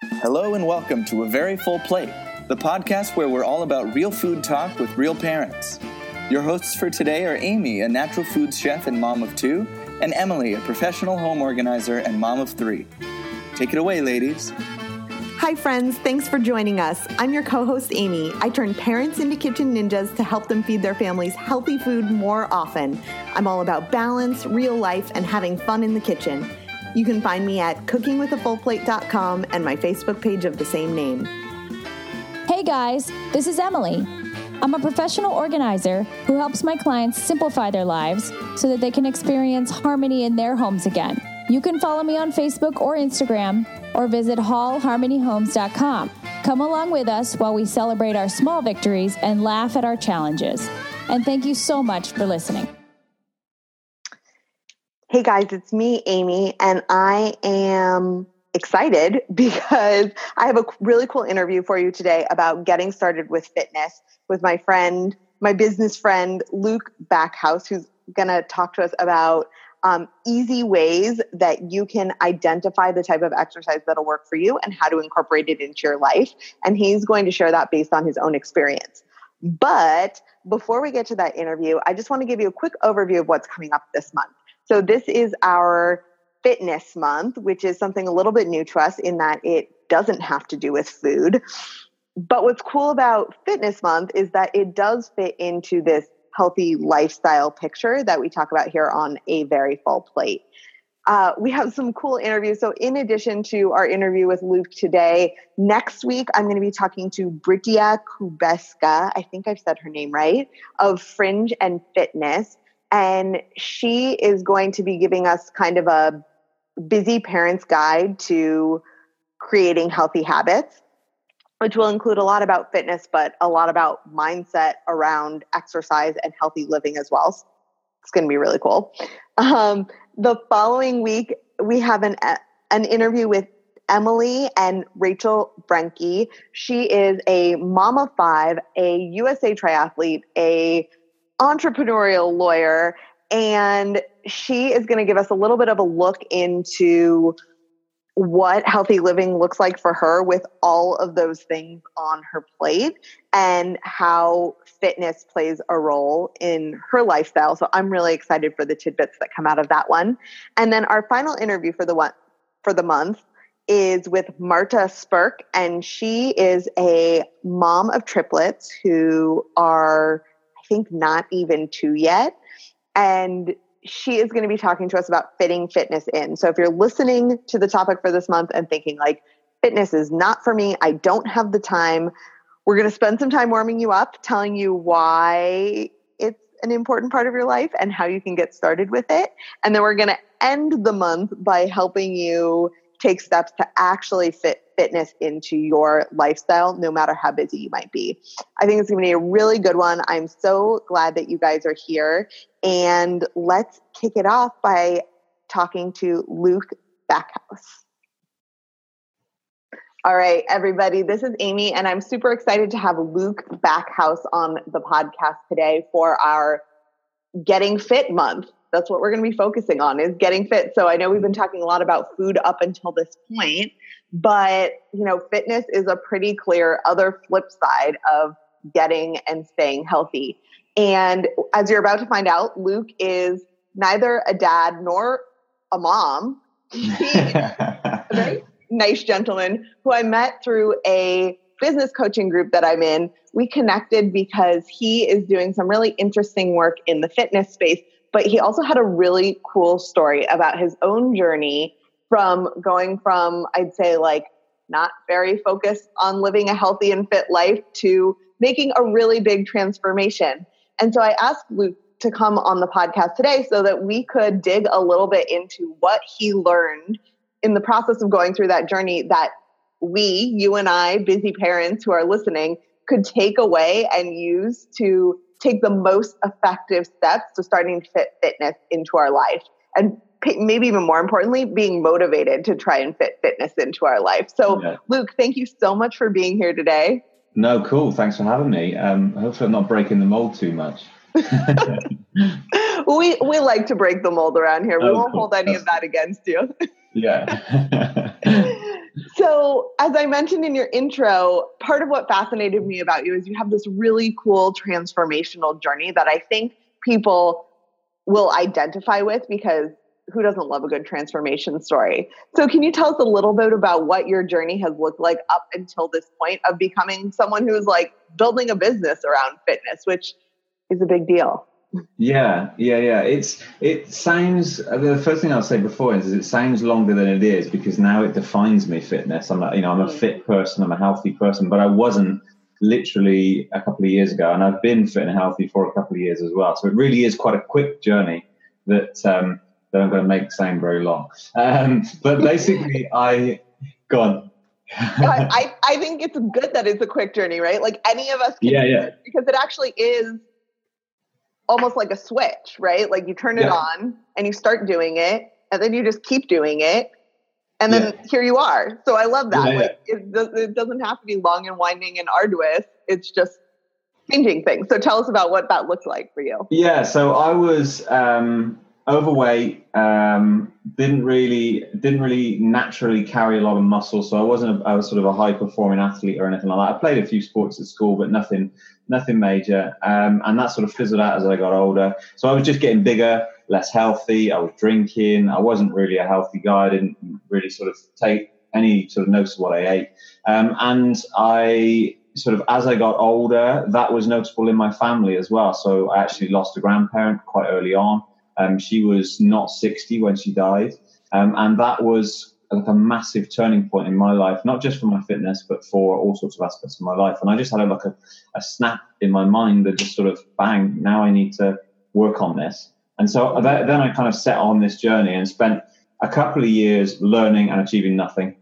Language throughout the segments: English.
Hello and welcome to A Very Full Plate, the podcast where we're all about real food talk with real parents. Your hosts for today are Amy, a natural foods chef and mom of two, and Emily, a professional home organizer and mom of three. Take it away, ladies. Hi, friends. Thanks for joining us. I'm your co host, Amy. I turn parents into kitchen ninjas to help them feed their families healthy food more often. I'm all about balance, real life, and having fun in the kitchen. You can find me at cookingwithafullplate.com and my Facebook page of the same name. Hey guys, this is Emily. I'm a professional organizer who helps my clients simplify their lives so that they can experience harmony in their homes again. You can follow me on Facebook or Instagram or visit hallharmonyhomes.com. Come along with us while we celebrate our small victories and laugh at our challenges. And thank you so much for listening. Hey guys, it's me, Amy, and I am excited because I have a really cool interview for you today about getting started with fitness with my friend, my business friend, Luke Backhouse, who's going to talk to us about um, easy ways that you can identify the type of exercise that'll work for you and how to incorporate it into your life. And he's going to share that based on his own experience. But before we get to that interview, I just want to give you a quick overview of what's coming up this month. So, this is our fitness month, which is something a little bit new to us in that it doesn't have to do with food. But what's cool about fitness month is that it does fit into this healthy lifestyle picture that we talk about here on a very full plate. Uh, we have some cool interviews. So, in addition to our interview with Luke today, next week I'm going to be talking to Britia Kubeska. I think I've said her name right, of Fringe and Fitness. And she is going to be giving us kind of a busy parent's guide to creating healthy habits which will include a lot about fitness, but a lot about mindset around exercise and healthy living as well. It's going to be really cool. Um, the following week, we have an an interview with Emily and Rachel Brenke. She is a mom of five, a USA triathlete, a entrepreneurial lawyer, and she is going to give us a little bit of a look into what healthy living looks like for her with all of those things on her plate and how fitness plays a role in her lifestyle. So I'm really excited for the tidbits that come out of that one. And then our final interview for the one for the month is with Marta Spurk and she is a mom of triplets who are think not even 2 yet and she is going to be talking to us about fitting fitness in. So if you're listening to the topic for this month and thinking like fitness is not for me, I don't have the time, we're going to spend some time warming you up, telling you why it's an important part of your life and how you can get started with it. And then we're going to end the month by helping you take steps to actually fit fitness into your lifestyle, no matter how busy you might be. I think it's going to be a really good one. I'm so glad that you guys are here. And let's kick it off by talking to Luke Backhouse. All right, everybody, this is Amy, and I'm super excited to have Luke Backhouse on the podcast today for our Getting Fit month that's what we're going to be focusing on is getting fit. So I know we've been talking a lot about food up until this point, but you know, fitness is a pretty clear other flip side of getting and staying healthy. And as you're about to find out, Luke is neither a dad nor a mom. a very nice gentleman who I met through a business coaching group that I'm in. We connected because he is doing some really interesting work in the fitness space but he also had a really cool story about his own journey from going from, I'd say, like not very focused on living a healthy and fit life to making a really big transformation. And so I asked Luke to come on the podcast today so that we could dig a little bit into what he learned in the process of going through that journey that we, you and I, busy parents who are listening, could take away and use to take the most effective steps to starting to fit fitness into our life. And maybe even more importantly, being motivated to try and fit fitness into our life. So, yeah. Luke, thank you so much for being here today. No, cool. Thanks for having me. Um, hopefully, I'm not breaking the mold too much. we we like to break the mold around here. We oh, won't cool. hold any That's... of that against you. yeah. so as I mentioned in your intro, part of what fascinated me about you is you have this really cool transformational journey that I think people will identify with because who doesn't love a good transformation story? So, can you tell us a little bit about what your journey has looked like up until this point of becoming someone who's like building a business around fitness, which is a big deal? Yeah, yeah, yeah. It's it sounds. The first thing I'll say before is it sounds longer than it is because now it defines me. Fitness. I'm, like, you know, I'm a mm. fit person. I'm a healthy person, but I wasn't literally a couple of years ago, and I've been fit and healthy for a couple of years as well. So it really is quite a quick journey that um, that I'm going to make sound very long. Um, but basically, I gone. I, I think it's good that it's a quick journey, right? Like any of us can yeah, yeah. because it actually is almost like a switch, right? Like you turn it yeah. on and you start doing it, and then you just keep doing it, and then yeah. here you are. So I love that. Yeah, like it, it doesn't have to be long and winding and arduous. It's just changing things. So tell us about what that looks like for you. Yeah. So I was um, overweight. Um, didn't really didn't really naturally carry a lot of muscle, so I wasn't. A, I was sort of a high performing athlete or anything like that. I played a few sports at school, but nothing nothing major. Um, and that sort of fizzled out as I got older. So I was just getting bigger, less healthy. I was drinking. I wasn't really a healthy guy. I didn't really sort of take any sort of notice of what I ate. Um, and I sort of, as I got older, that was noticeable in my family as well. So I actually lost a grandparent quite early on. Um, she was not 60 when she died. Um, and that was like a massive turning point in my life, not just for my fitness, but for all sorts of aspects of my life. And I just had a, like a, a snap in my mind that just sort of bang, now I need to work on this. And so then I kind of set on this journey and spent a couple of years learning and achieving nothing,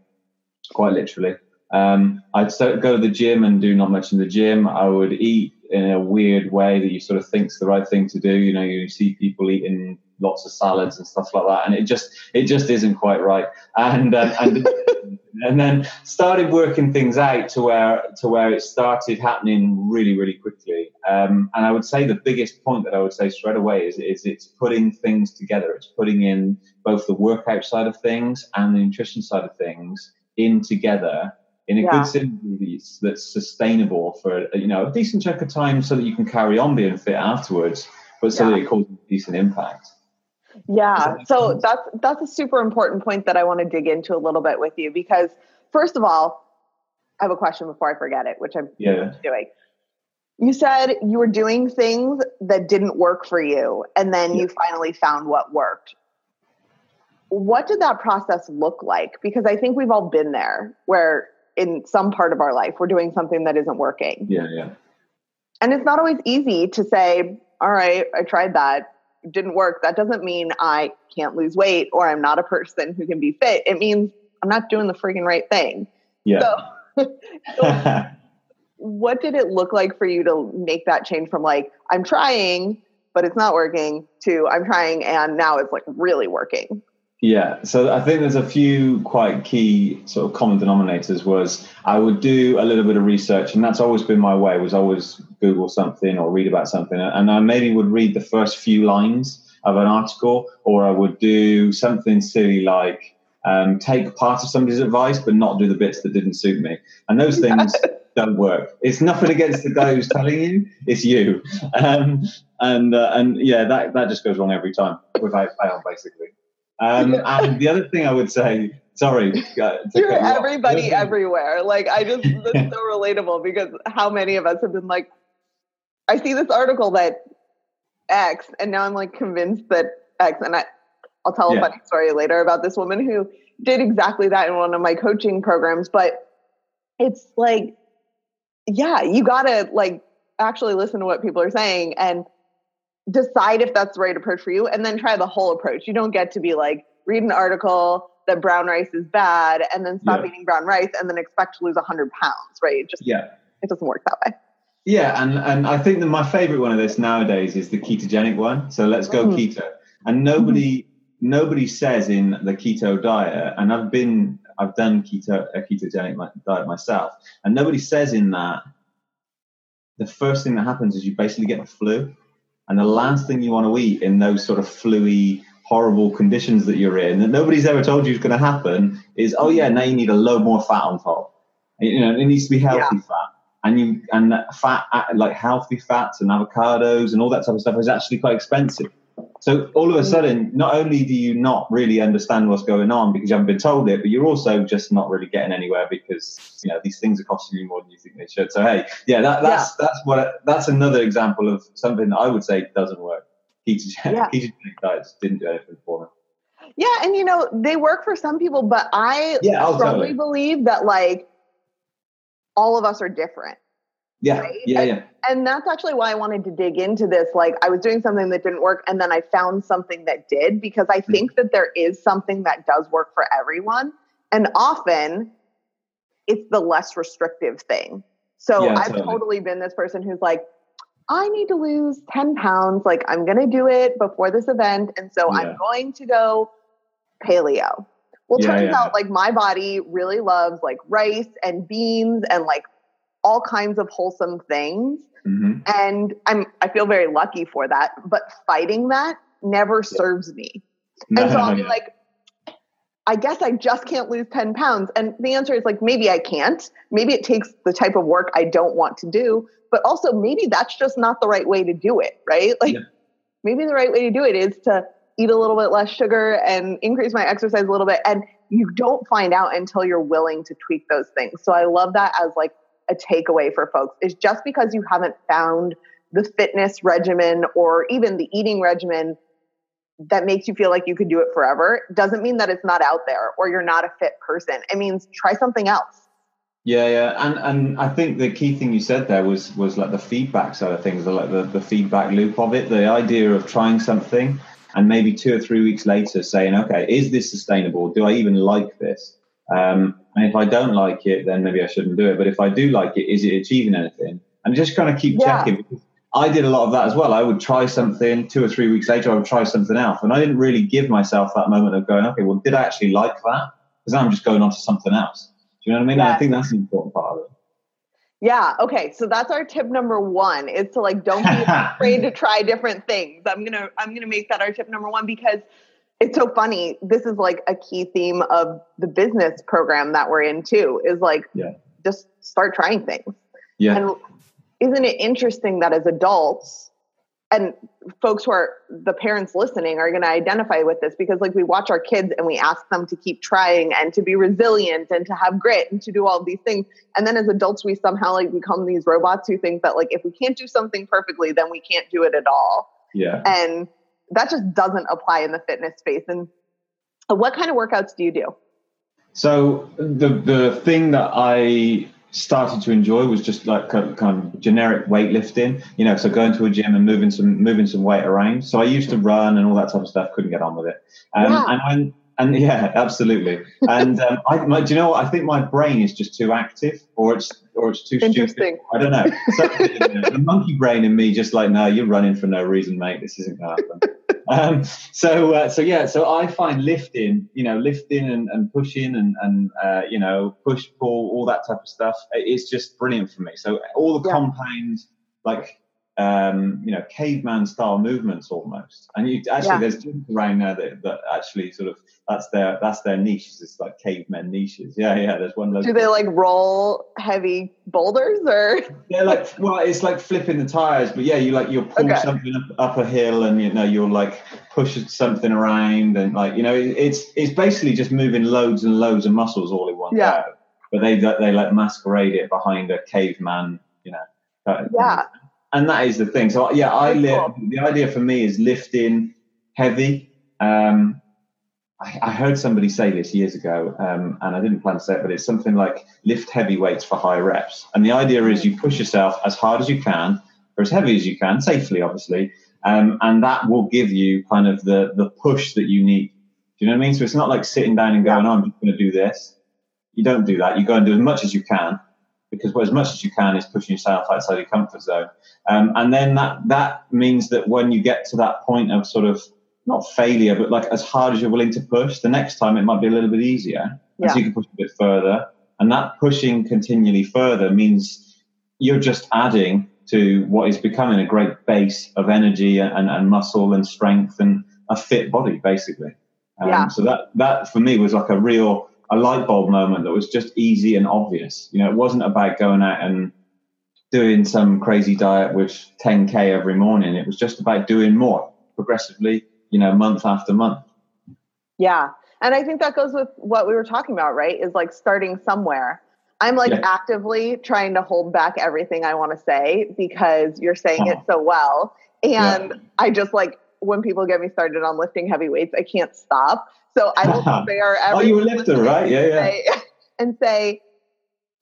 quite literally. Um, I'd go to the gym and do not much in the gym. I would eat in a weird way that you sort of think's the right thing to do. You know, you see people eating lots of salads and stuff like that, and it just it just isn't quite right. And uh, and and then started working things out to where to where it started happening really really quickly. Um, and I would say the biggest point that I would say straight away is is it's putting things together. It's putting in both the workout side of things and the nutrition side of things in together in a yeah. good synergy that's sustainable for you know a decent chunk of time so that you can carry on being fit afterwards but so yeah. that it causes a decent impact yeah so that's that's a super important point that i want to dig into a little bit with you because first of all i have a question before i forget it which i'm yeah. doing you said you were doing things that didn't work for you and then yeah. you finally found what worked what did that process look like because i think we've all been there where in some part of our life we're doing something that isn't working. Yeah yeah. And it's not always easy to say all right i tried that it didn't work. That doesn't mean i can't lose weight or i'm not a person who can be fit. It means i'm not doing the freaking right thing. Yeah. So, so what did it look like for you to make that change from like i'm trying but it's not working to i'm trying and now it's like really working yeah, so I think there's a few quite key sort of common denominators. Was I would do a little bit of research, and that's always been my way. Was always Google something or read about something, and I maybe would read the first few lines of an article, or I would do something silly like um, take part of somebody's advice, but not do the bits that didn't suit me. And those things don't work. It's nothing against the guy who's telling you; it's you. Um, and uh, and yeah, that that just goes wrong every time without fail, basically. Um, and the other thing I would say, sorry, uh, you're everybody everywhere. Like I just that's so relatable because how many of us have been like, I see this article that X, and now I'm like convinced that X, and I, I'll tell yeah. a funny story later about this woman who did exactly that in one of my coaching programs. But it's like, yeah, you gotta like actually listen to what people are saying and decide if that's the right approach for you and then try the whole approach. You don't get to be like, read an article that brown rice is bad and then stop yeah. eating brown rice and then expect to lose 100 pounds, right? It just, yeah. it doesn't work that way. Yeah, and, and I think that my favorite one of this nowadays is the ketogenic one. So let's go mm. keto. And nobody mm-hmm. nobody says in the keto diet, and I've been I've done keto a ketogenic diet myself, and nobody says in that the first thing that happens is you basically get the flu. And the last thing you want to eat in those sort of fluey, horrible conditions that you're in that nobody's ever told you is going to happen is oh yeah now you need a load more fat on top. You know it needs to be healthy yeah. fat. And you and fat like healthy fats and avocados and all that type of stuff is actually quite expensive so all of a sudden not only do you not really understand what's going on because you haven't been told it but you're also just not really getting anywhere because you know these things are costing you more than you think they should so hey yeah that, that's yeah. that's what that's another example of something that i would say doesn't work ketogenic, yeah. ketogenic diets didn't do anything for me. Yeah, and you know they work for some people, but I yeah, strongly totally. believe that like all of us are different. Yeah, right? yeah, and, yeah. And that's actually why I wanted to dig into this. Like, I was doing something that didn't work, and then I found something that did because I mm-hmm. think that there is something that does work for everyone, and often it's the less restrictive thing. So yeah, I've totally. totally been this person who's like, I need to lose 10 pounds. Like, I'm going to do it before this event. And so yeah. I'm going to go paleo. Well, yeah, turns out like my body really loves like rice and beans and like all kinds of wholesome things. Mm-hmm. And I'm, I feel very lucky for that. But fighting that never serves me. No, and so I'll be like, I guess I just can't lose 10 pounds. And the answer is like, maybe I can't. Maybe it takes the type of work I don't want to do but also maybe that's just not the right way to do it, right? Like yeah. maybe the right way to do it is to eat a little bit less sugar and increase my exercise a little bit. And you don't find out until you're willing to tweak those things. So I love that as like a takeaway for folks is just because you haven't found the fitness regimen or even the eating regimen that makes you feel like you could do it forever doesn't mean that it's not out there or you're not a fit person. It means try something else. Yeah, yeah, and and I think the key thing you said there was was like the feedback side of things, like the, the feedback loop of it, the idea of trying something and maybe two or three weeks later saying, okay, is this sustainable? Do I even like this? Um, and if I don't like it, then maybe I shouldn't do it. But if I do like it, is it achieving anything? And just kind of keep yeah. checking. I did a lot of that as well. I would try something, two or three weeks later, I would try something else. And I didn't really give myself that moment of going, okay, well, did I actually like that? Because I'm just going on to something else Do you know what I mean? I think that's an important part of it. Yeah. Okay. So that's our tip number one is to like don't be afraid to try different things. I'm gonna I'm gonna make that our tip number one because it's so funny. This is like a key theme of the business program that we're in too. Is like yeah. just start trying things. Yeah. And isn't it interesting that as adults and folks who are the parents listening are going to identify with this because like we watch our kids and we ask them to keep trying and to be resilient and to have grit and to do all these things and then as adults we somehow like become these robots who think that like if we can't do something perfectly then we can't do it at all yeah and that just doesn't apply in the fitness space and what kind of workouts do you do so the the thing that i started to enjoy was just like kind of generic weightlifting, you know, so going to a gym and moving some moving some weight around. So I used to run and all that type of stuff. Couldn't get on with it. Um, yeah. And when and yeah, absolutely. And um, I, my, do you know what? I think my brain is just too active, or it's or it's too stupid. I don't know. So, the monkey brain in me just like, no, you're running for no reason, mate. This isn't going to happen. um, so uh, so yeah, so I find lifting, you know, lifting and, and pushing and and uh, you know, push pull, all that type of stuff. It's just brilliant for me. So all the yeah. compound like um, you know, caveman style movements almost. And you actually, yeah. there's gyms around now that, that actually sort of that's their that's their niche. It's like cavemen niches. Yeah, yeah. There's one. Do they like roll heavy boulders or? Yeah, like well, it's like flipping the tires, but yeah, you like you'll pull okay. something up, up a hill, and you know you'll like push something around, and like you know it's it's basically just moving loads and loads of muscles all in one yeah. go. But they they like masquerade it behind a caveman, you know. Yeah and that is the thing. So yeah, I live. The idea for me is lifting heavy. Um, I, I, heard somebody say this years ago, um, and I didn't plan to say it, but it's something like lift heavy weights for high reps. And the idea is you push yourself as hard as you can, or as heavy as you can, safely, obviously, um, and that will give you kind of the the push that you need. Do you know what I mean? So it's not like sitting down and going, oh, "I'm just going to do this." You don't do that. You go and do as much as you can, because as much as you can is pushing yourself outside your comfort zone. Um, and then that that means that when you get to that point of sort of not failure, but like as hard as you're willing to push, the next time it might be a little bit easier. Yeah. So you can push a bit further. And that pushing continually further means you're just adding to what is becoming a great base of energy and, and muscle and strength and a fit body, basically. Um, Yeah. So that that for me was like a real a light bulb moment that was just easy and obvious. You know, it wasn't about going out and doing some crazy diet with 10k every morning. It was just about doing more progressively. You know, month after month. Yeah. And I think that goes with what we were talking about, right? Is like starting somewhere. I'm like Yeah. actively trying to hold back everything I want to say because you're saying it so well. And Yeah. I just like when people get me started on lifting heavy weights, I can't stop. So I will spare Oh, everyone you lifter, right? Yeah, yeah. say- and say,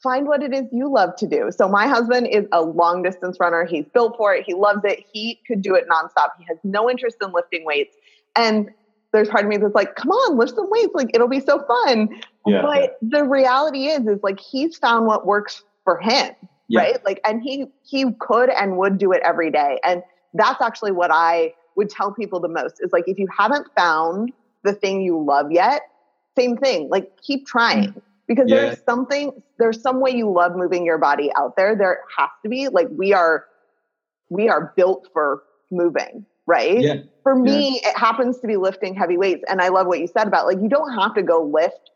find what it is you love to do. So my husband is a long distance runner. He's built for it. He loves it. He could do it nonstop. He has no interest in lifting weights. And there's part of me that's like, come on, lift some weights. Like it'll be so fun. Yeah. But the reality is, is like he's found what works for him. Yeah. Right. Like, and he, he could and would do it every day. And that's actually what I would tell people the most is like, if you haven't found the thing you love yet, same thing, like keep trying mm. because Yeah. there's something, there's some way you love moving your body out there. There has to be like, we are, we are built for moving. Right. Yeah. For me, it happens to be lifting heavy weights. And I love what you said about like, you don't have to go lift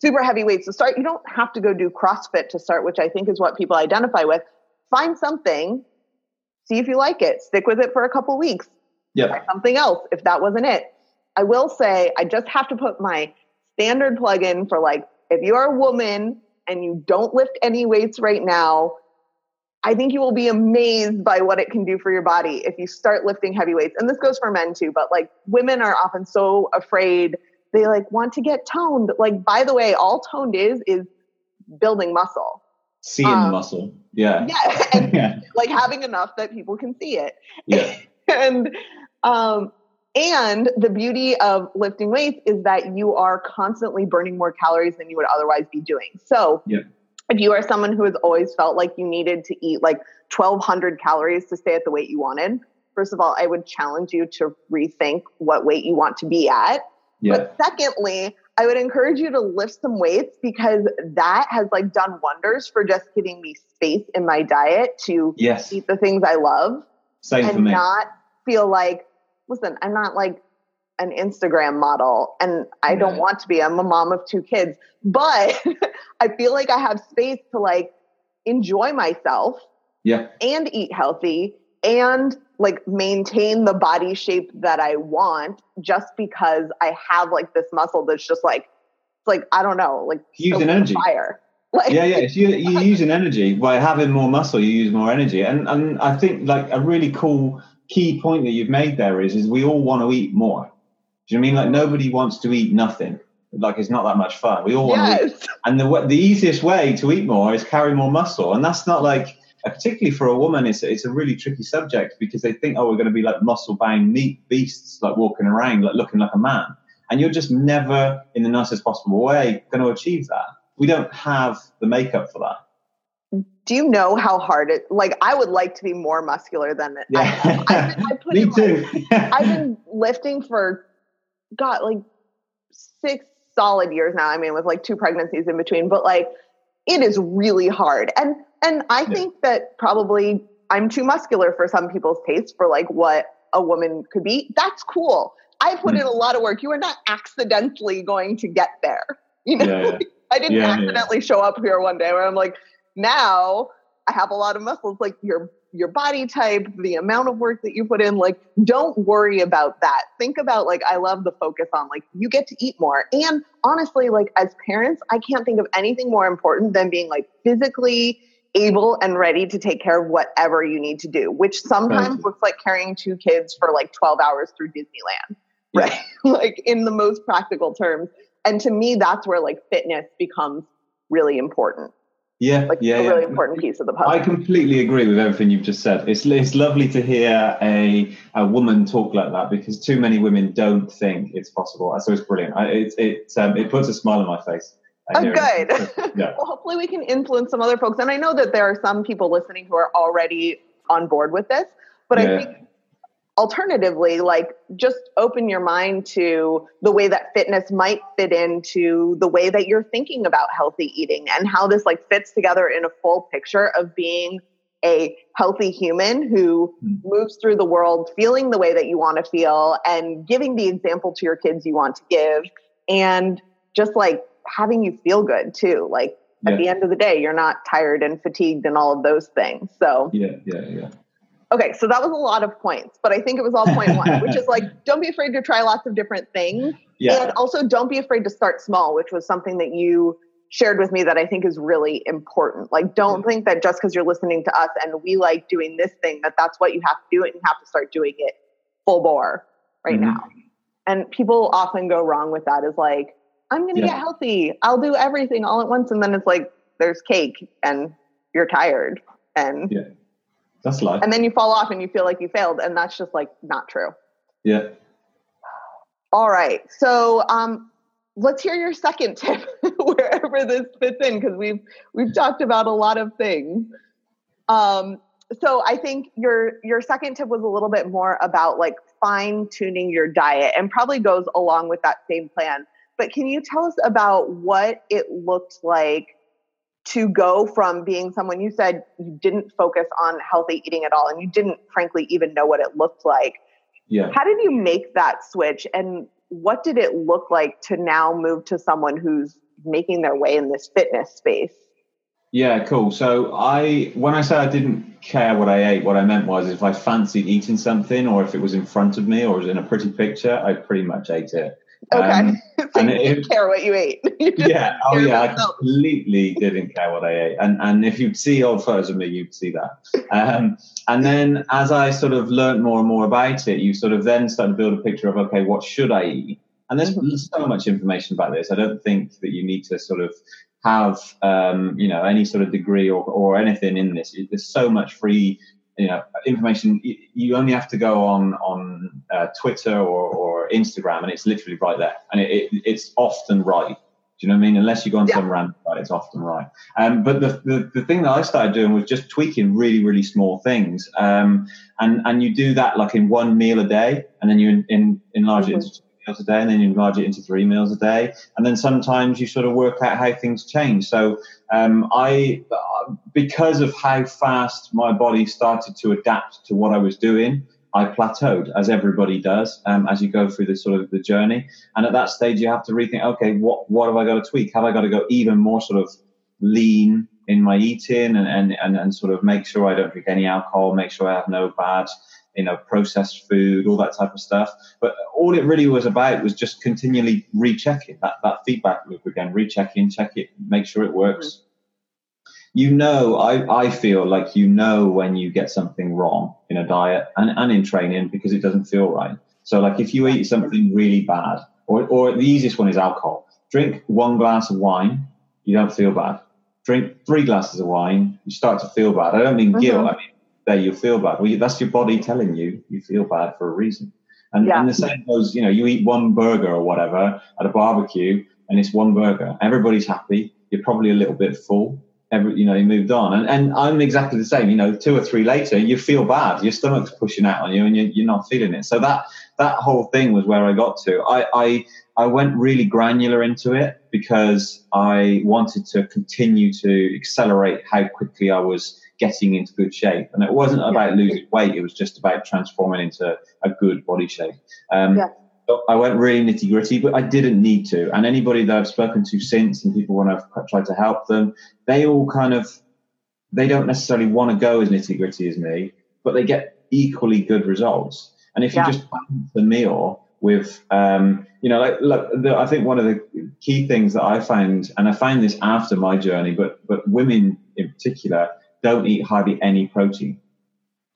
super heavy weights to start. You don't have to go do CrossFit to start, which I think is what people identify with. Find something, see if you like it, stick with it for a couple weeks, Yeah. try something else if that wasn't it. I will say, I just have to put my standard plug in for like, if you're a woman and you don't lift any weights right now, I think you will be amazed by what it can do for your body if you start lifting heavy weights. And this goes for men too, but like women are often so afraid. They like want to get toned. Like, by the way, all toned is is building muscle. Seeing Um, muscle. Yeah. Yeah. And Yeah. like having enough that people can see it. Yeah. and um and the beauty of lifting weights is that you are constantly burning more calories than you would otherwise be doing. So, Yeah. if you are someone who has always felt like you needed to eat like 1200 calories to stay at the weight you wanted, first of all, I would challenge you to rethink what weight you want to be at. Yeah. But secondly, I would encourage you to lift some weights because that has like done wonders for just giving me space in my diet to Yes. eat the things I love Same and not feel like, listen, I'm not like an Instagram model and I don't want to be. I'm a mom of two kids, but I feel like I have space to like enjoy myself yeah. and eat healthy and like maintain the body shape that I want just because I have like this muscle that's just like, it's like, I don't know, like Using so energy. fire. Like, yeah, yeah. You you using energy by having more muscle, you use more energy, and and I think like a really cool key point that you've made there is is we all want to eat more. Do you know what I mean like nobody wants to eat nothing? Like it's not that much fun. We all want to eat, yes. and the the easiest way to eat more is carry more muscle, and that's not like uh, particularly for a woman. It's it's a really tricky subject because they think oh we're going to be like muscle bound meat beasts like walking around like looking like a man, and you're just never in the nicest possible way going to achieve that. We don't have the makeup for that. Do you know how hard it? Like, I would like to be more muscular than I Yeah. am. I, I put Me in, like, too. I've been lifting for, God, like six solid years now. I mean, with like two pregnancies in between, but like it is really hard. And and I Yeah. think that probably I'm too muscular for some people's taste for like what a woman could be. That's cool. I put Mm. in a lot of work. You are not accidentally going to get there. You know, yeah. I didn't accidentally show up here one day where I'm like, now I have a lot of muscles, like your your body type, the amount of work that you put in, like don't worry about that. Think about like I love the focus on like you get to eat more. And honestly, like as parents, I can't think of anything more important than being like physically able and ready to take care of whatever you need to do, which sometimes Totally. looks like carrying two kids for like 12 hours through Disneyland. Yeah. Right. like in the most practical terms. And to me, that's where like fitness becomes really important. Yeah, Like yeah, a yeah. really important piece of the puzzle. I completely agree with everything you've just said. It's it's lovely to hear a a woman talk like that because too many women don't think it's possible. So it's brilliant. I, it it um, it puts a smile on my face. Oh, good. Yeah. well, hopefully we can influence some other folks. And I know that there are some people listening who are already on board with this, but I think alternatively, like just open your mind to the way that fitness might fit into the way that you're thinking about healthy eating and how this like fits together in a full picture of being a healthy human who mm. moves through the world feeling the way that you want to feel and giving the example to your kids you want to give and just like having you feel good too. Like at the end of the day, you're not tired and fatigued and all of those things. So, yeah, yeah, yeah. Okay, so that was a lot of points, but I think it was all point one, which is like, don't be afraid to try lots of different things. Yeah. And also, don't be afraid to start small, which was something that you shared with me that I think is really important. Like, don't yeah. think that just because you're listening to us and we like doing this thing, that that's what you have to do and you have to start doing it full bore right mm-hmm. now. And people often go wrong with that is like, I'm going to yeah. get healthy. I'll do everything all at once. And then it's like, there's cake and you're tired. And yeah, that's life. And then you fall off and you feel like you failed. And that's just like not true. Yeah. All right. So, um, let's hear your second tip wherever this fits in because we've we've talked about a lot of things um, so i think your your second tip was a little bit more about like fine tuning your diet and probably goes along with that same plan but can you tell us about what it looked like to go from being someone you said you didn't focus on healthy eating at all and you didn't frankly even know what it looked like? Yeah. How did you make that switch and what did it look like to now move to someone who's making their way in this fitness space? Yeah, cool. So I, when I said I didn't care what I ate, what I meant was if I fancied eating something, or if it was in front of me, or was in a pretty picture, I pretty much ate it. Okay. Um, so you didn't care what you ate. You yeah. Oh, yeah. I completely didn't care what I ate. And and if you'd see old photos of me, you'd see that. Um, and then as I sort of learned more and more about it, you sort of then start to build a picture of okay, what should I eat? And there's mm-hmm. so much information about this. I don't think that you need to sort of have um, you know any sort of degree or, or anything in this. There's so much free you know information you only have to go on on uh, twitter or, or instagram and it's literally right there and it, it, it's often right do you know what I mean? Unless you go on yeah. some random site, it's often right. Um, but the, the, the thing that I started doing was just tweaking really, really small things. Um, and, and you do that like in one meal a day, and then you in, in, enlarge mm-hmm. it into meals a day, and then you enlarge it into three meals a day. And then sometimes you sort of work out how things change. So um, I, because of how fast my body started to adapt to what I was doing, I plateaued, as everybody does, um, as you go through the sort of the journey. And at that stage, you have to rethink, okay, what what have I got to tweak? Have I got to go even more sort of lean in my eating and, and, and, and sort of make sure I don't drink any alcohol, make sure I have no bad, you know, processed food, all that type of stuff. But all it really was about was just continually rechecking that, that feedback loop again, rechecking, check it, make sure it works. Mm-hmm you know, I, I feel like you know when you get something wrong in a diet and, and in training because it doesn't feel right. So like if you eat something really bad, or, or the easiest one is alcohol, drink one glass of wine, you don't feel bad. Drink three glasses of wine, you start to feel bad. I don't mean mm-hmm. guilt. I mean, there you feel bad. Well, that's your body telling you you feel bad for a reason. And, yeah. and the same goes, you know, you eat one burger or whatever at a barbecue and it's one burger. Everybody's happy. You're probably a little bit full every, you know, he moved on. And, and I'm exactly the same. You know, two or three later, you feel bad. Your stomach's pushing out on you, and you, you're not feeling it. So that that whole thing was where I got to. I, I I went really granular into it because I wanted to continue to accelerate how quickly I was getting into good shape. And it wasn't about losing weight; it was just about transforming into a good body shape. Um, yeah. I went really nitty gritty, but I didn't need to. And anybody that I've spoken to since, and people when I've tried to help them, they all kind of they don't necessarily want to go as nitty gritty as me, but they get equally good results. And if yeah. you just balance the meal with, um, you know, like look, the, I think one of the key things that I find, and I find this after my journey, but but women in particular don't eat hardly any protein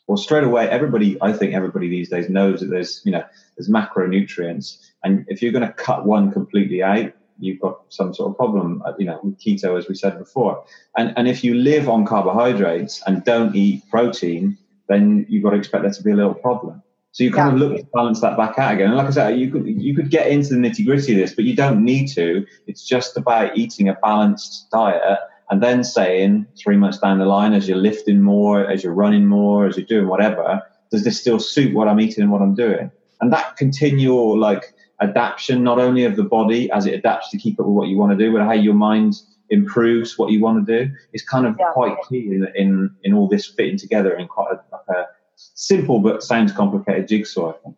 well, straight away, everybody, I think everybody these days knows that there's, you know, there's macronutrients. And if you're going to cut one completely out, you've got some sort of problem, uh, you know, with keto, as we said before. And, and if you live on carbohydrates and don't eat protein, then you've got to expect there to be a little problem. So you kind yeah. of look to balance that back out again. And like I said, you could you could get into the nitty gritty of this, but you don't need to. It's just about eating a balanced diet and then saying three months down the line, as you're lifting more, as you're running more, as you're doing whatever, does this still suit what I'm eating and what I'm doing? And that continual like adaptation, not only of the body as it adapts to keep up with what you want to do, but how your mind improves what you want to do is kind of Yeah. quite key in, in in all this fitting together in quite a, like a simple but sounds complicated jigsaw. I think.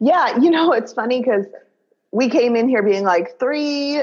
Yeah, you know, it's funny because we came in here being like three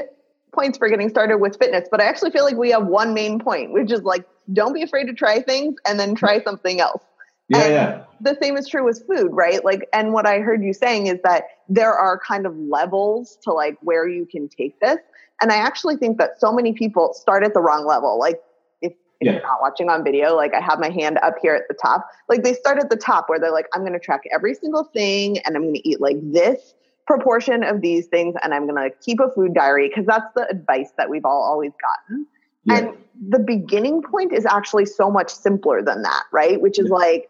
points for getting started with fitness, but I actually feel like we have one main point, which is like don't be afraid to try things and then try something else. Yeah, And yeah, The same is true with food, right? Like, and what I heard you saying is that there are kind of levels to like where you can take this. And I actually think that so many people start at the wrong level. Like, if, if Yeah. you're not watching on video, like I have my hand up here at the top, like they start at the top where they're like, I'm going to track every single thing and I'm going to eat like this proportion of these things and I'm going to keep a food diary because that's the advice that we've all always gotten. yeah. And the beginning point is actually so much simpler than that, right? Which is like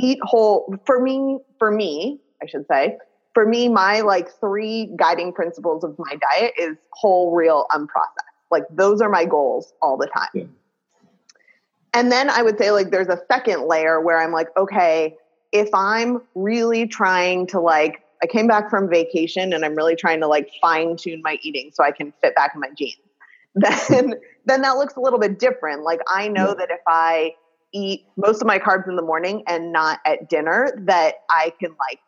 eat whole for me, for me, I should say, for me, my like three guiding principles of my diet is whole, real, unprocessed. Like those are my goals all the time. Yeah. And then I would say like there's a second layer where I'm like, okay, if I'm really trying to like I came back from vacation and I'm really trying to like fine tune my eating so I can fit back in my jeans. Then then that looks a little bit different. Like I know Yeah. that if I eat most of my carbs in the morning and not at dinner, that I can like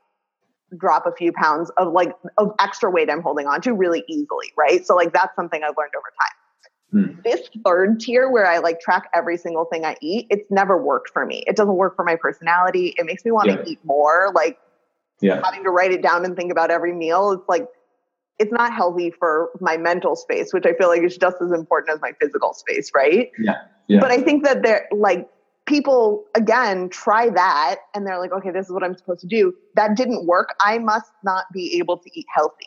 drop a few pounds of like of extra weight I'm holding on to really easily, right? So like that's something I've learned over time. Hmm. This third tier where I like track every single thing I eat, it's never worked for me. It doesn't work for my personality. It makes me want Yeah. to eat more. Like yeah, having to write it down and think about every meal it's like it's not healthy for my mental space which i feel like is just as important as my physical space right yeah, yeah. but i think that they're like people again try that and they're like okay this is what i'm supposed to do. That didn't work. I must not be able to eat healthy.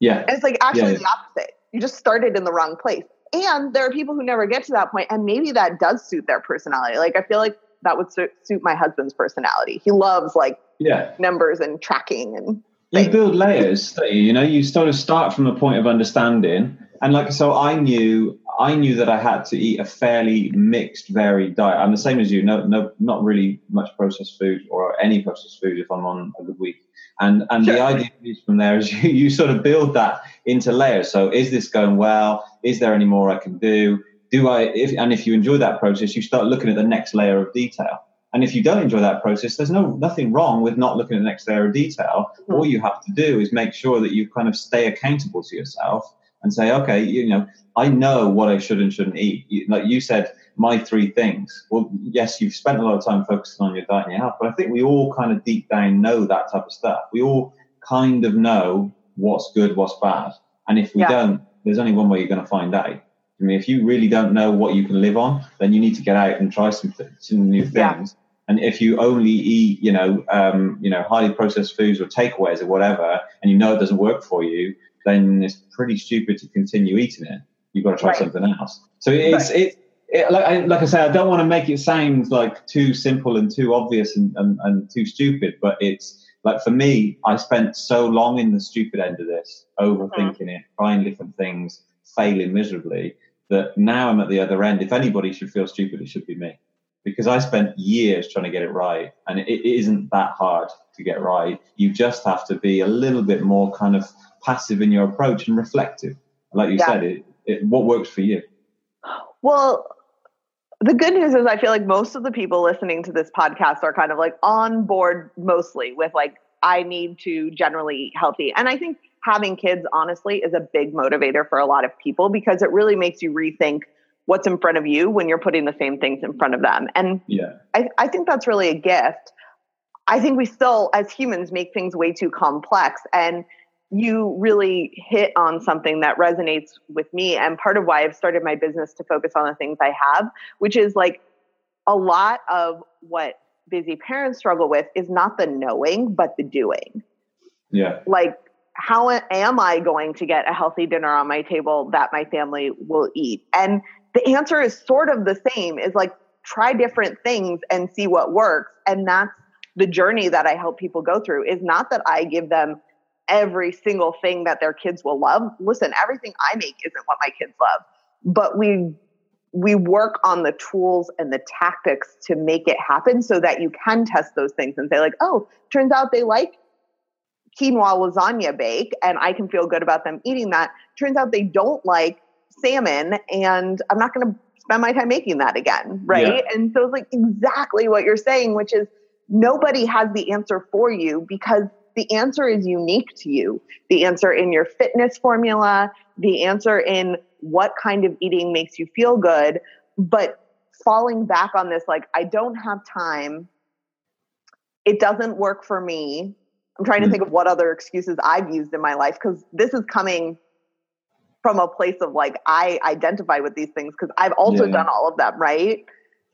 Yeah, and it's like actually Yeah. the opposite. You just started in the wrong place. And there are people who never get to that point and maybe that does suit their personality. Like i feel like that would suit, suit my husband's personality. He loves like yeah. numbers and tracking and you build layers you? You know you sort of start from a point of understanding and like so i knew i knew that i had to eat a fairly mixed varied diet. I'm the same as you no no not really much processed food or any processed food if i'm on a good week. And and the idea from there is you, you sort of build that into layers. So is this going well? Is there any more i can do? Do i if and if you enjoy that process you start looking at the next layer of detail. And if you don't enjoy that process, there's no nothing wrong with not looking at the next layer of detail. Mhm. All you have to do is make sure that you kind of stay accountable to yourself and say, okay, you know, I know what I should and shouldn't eat. You, like you said, my three things. Well, yes, you've spent a lot of time focusing on your diet and your health, but I think we all kind of deep down know that type of stuff. We all kind of know what's good, what's bad. And if we Yeah. don't, there's only one way you're going to find out. I mean, if you really don't know what you can live on, then you need to get out and try some, th- some new things. Yeah. And if you only eat, you know, um, you know, highly processed foods or takeaways or whatever, and you know it doesn't work for you, then it's pretty stupid to continue eating it. You've got to try Right. something else. So it's it, it like, I, like I say, I don't want to make it sound like too simple and too obvious and, and, and too stupid, but it's like for me, I spent so long in the stupid end of this, overthinking mm-hmm. it, trying different things, failing miserably, that now I'm at the other end. If anybody should feel stupid, it should be me because I spent years trying to get it right, and it, it isn't that hard to get right. You just have to be a little bit more kind of passive in your approach and reflective. Like you Yeah. said, it, it, what works for you. Well, the good news is I feel like most of the people listening to this podcast are kind of like on board mostly with like, I need to generally eat healthy. And I think having kids, honestly, is a big motivator for a lot of people because it really makes you rethink what's in front of you when you're putting the same things in front of them. And Yeah, I, I think that's really a gift. I think we still, as humans, make things way too complex. And you really hit on something that resonates with me. And part of why I've started my business to focus on the things I have, which is like a lot of what busy parents struggle with is not the knowing, but the doing. yeah, Like, how am I going to get a healthy dinner on my table that my family will eat? And the answer is sort of the same is like try different things and see what works. And that's the journey that I help people go through is not that I give them every single thing that their kids will love. Listen, everything I make isn't what my kids love, but we we work on the tools and the tactics to make it happen so that you can test those things and say like, "Oh, turns out they like quinoa lasagna bake and I can feel good about them eating that. Turns out they don't like salmon and I'm not going to spend my time making that again. Right. Yeah. And so it's like exactly what you're saying, which is nobody has the answer for you because the answer is unique to you. The answer in your fitness formula, the answer in what kind of eating makes you feel good. But falling back on this, like, I don't have time. It doesn't work for me. I'm trying to Mm. think of what other excuses I've used in my life because this is coming from a place of like, I identify with these things because I've also Yeah. done all of them, right?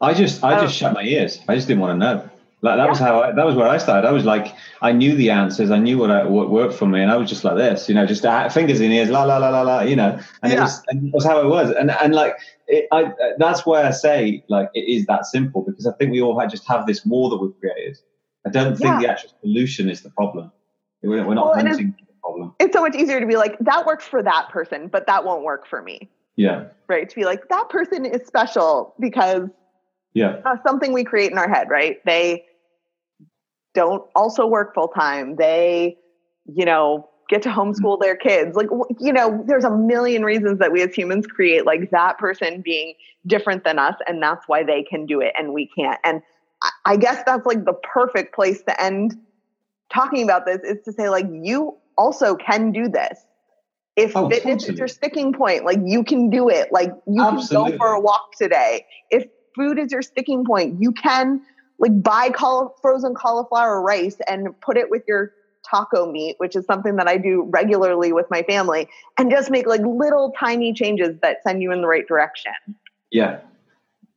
I just I Oh. just shut my ears. I just didn't want to know. Like that was how I, that was where I started. I was like I knew the answers. I knew what, I, what worked for me, and I was just like this, you know, just uh, fingers in ears, la la la la la, you know. And it was and was how it was. And and like it, I that's why I say like it is that simple because I think we all just have this war that we've created. I don't think Yeah. the actual solution is the problem. We're, we're not Well, hunting the problem. It's so much easier to be like, that works for that person, but that won't work for me. Yeah, right? To be like, that person is special because yeah, uh, something we create in our head, right? They don't also work full time. They, you know, get to homeschool mm-hmm. their kids. Like, you know, there's a million reasons that we as humans create like that person being different than us. And that's why they can do it and we can't. And I, guess that's like the perfect place to end talking about this is to say, like, you also can do this. If Oh, fitness is your sticking point, like you can do it. Like you can go for a walk today. If food is your sticking point, you can like buy frozen cauliflower rice and put it with your taco meat, which is something that I do regularly with my family, and just make like little tiny changes that send you in the right direction. Yeah.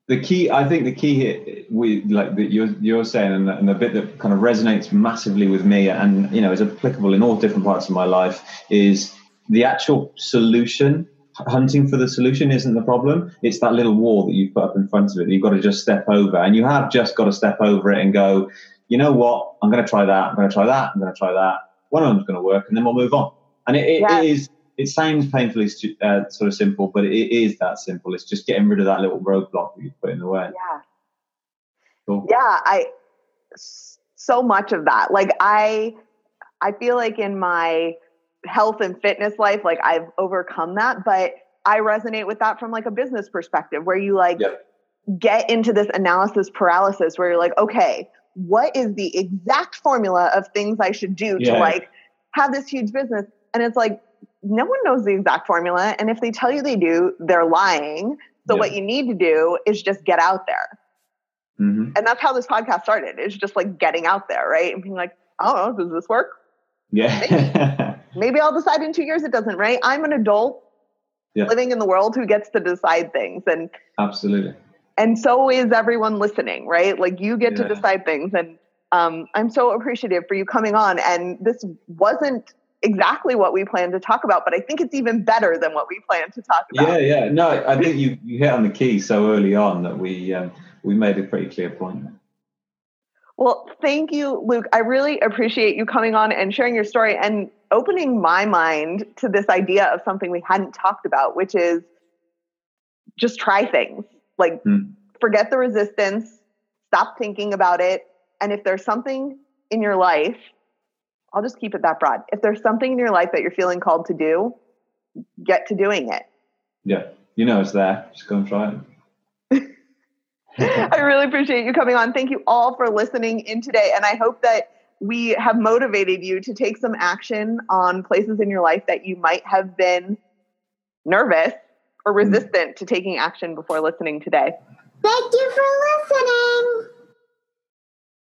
The key, I think, the key here, we like that you're you're saying, and the, and the bit that kind of resonates massively with me, and you know, is applicable in all different parts of my life, is the actual solution. Hunting for the solution isn't the problem. It's that little wall that you put up in front of it. that You've got to just step over, and you have just got to step over it and go. You know what? I'm going to try that. I'm going to try that. I'm going to try that. One of them's going to work, and then we'll move on. And it, it, Yeah. it is it sounds painfully stu- uh, sort of simple, but it is that simple. It's just getting rid of that little roadblock that you put in the way. Yeah. Cool. yeah I so much of that like i i feel like in my health and fitness life like i've overcome that but i resonate with that from like a business perspective where you like Yep. get into this analysis paralysis where you're like okay what is the exact formula of things i should do to like have this huge business and it's like no one knows the exact formula and if they tell you they do they're lying so Yeah. what you need to do is just get out there hmm and that's how this podcast started. It's just like getting out there, right? And being like, I don't know, does this work? Yeah. Maybe I'll decide in two years it doesn't, right? I'm an adult Yeah. living in the world who gets to decide things. And Absolutely. and so is everyone listening, right? Like you get Yeah. to decide things. And um, I'm so appreciative for you coming on. And this wasn't exactly what we planned to talk about, but I think it's even better than what we planned to talk about. Yeah, yeah. No, I think you, you hit on the key so early on that we um, we made a pretty clear point. Well, thank you, Luke. I really appreciate you coming on and sharing your story and opening my mind to this idea of something we hadn't talked about, which is just try things. Like, Hmm. forget the resistance, stop thinking about it. And if there's something in your life, I'll just keep it that broad. If there's something in your life that you're feeling called to do, get to doing it. Yeah, you know it's there. Just go and try it. I really appreciate you coming on. Thank you all for listening in today. And I hope that we have motivated you to take some action on places in your life that you might have been nervous or mm. resistant to taking action before listening today. Thank you for listening.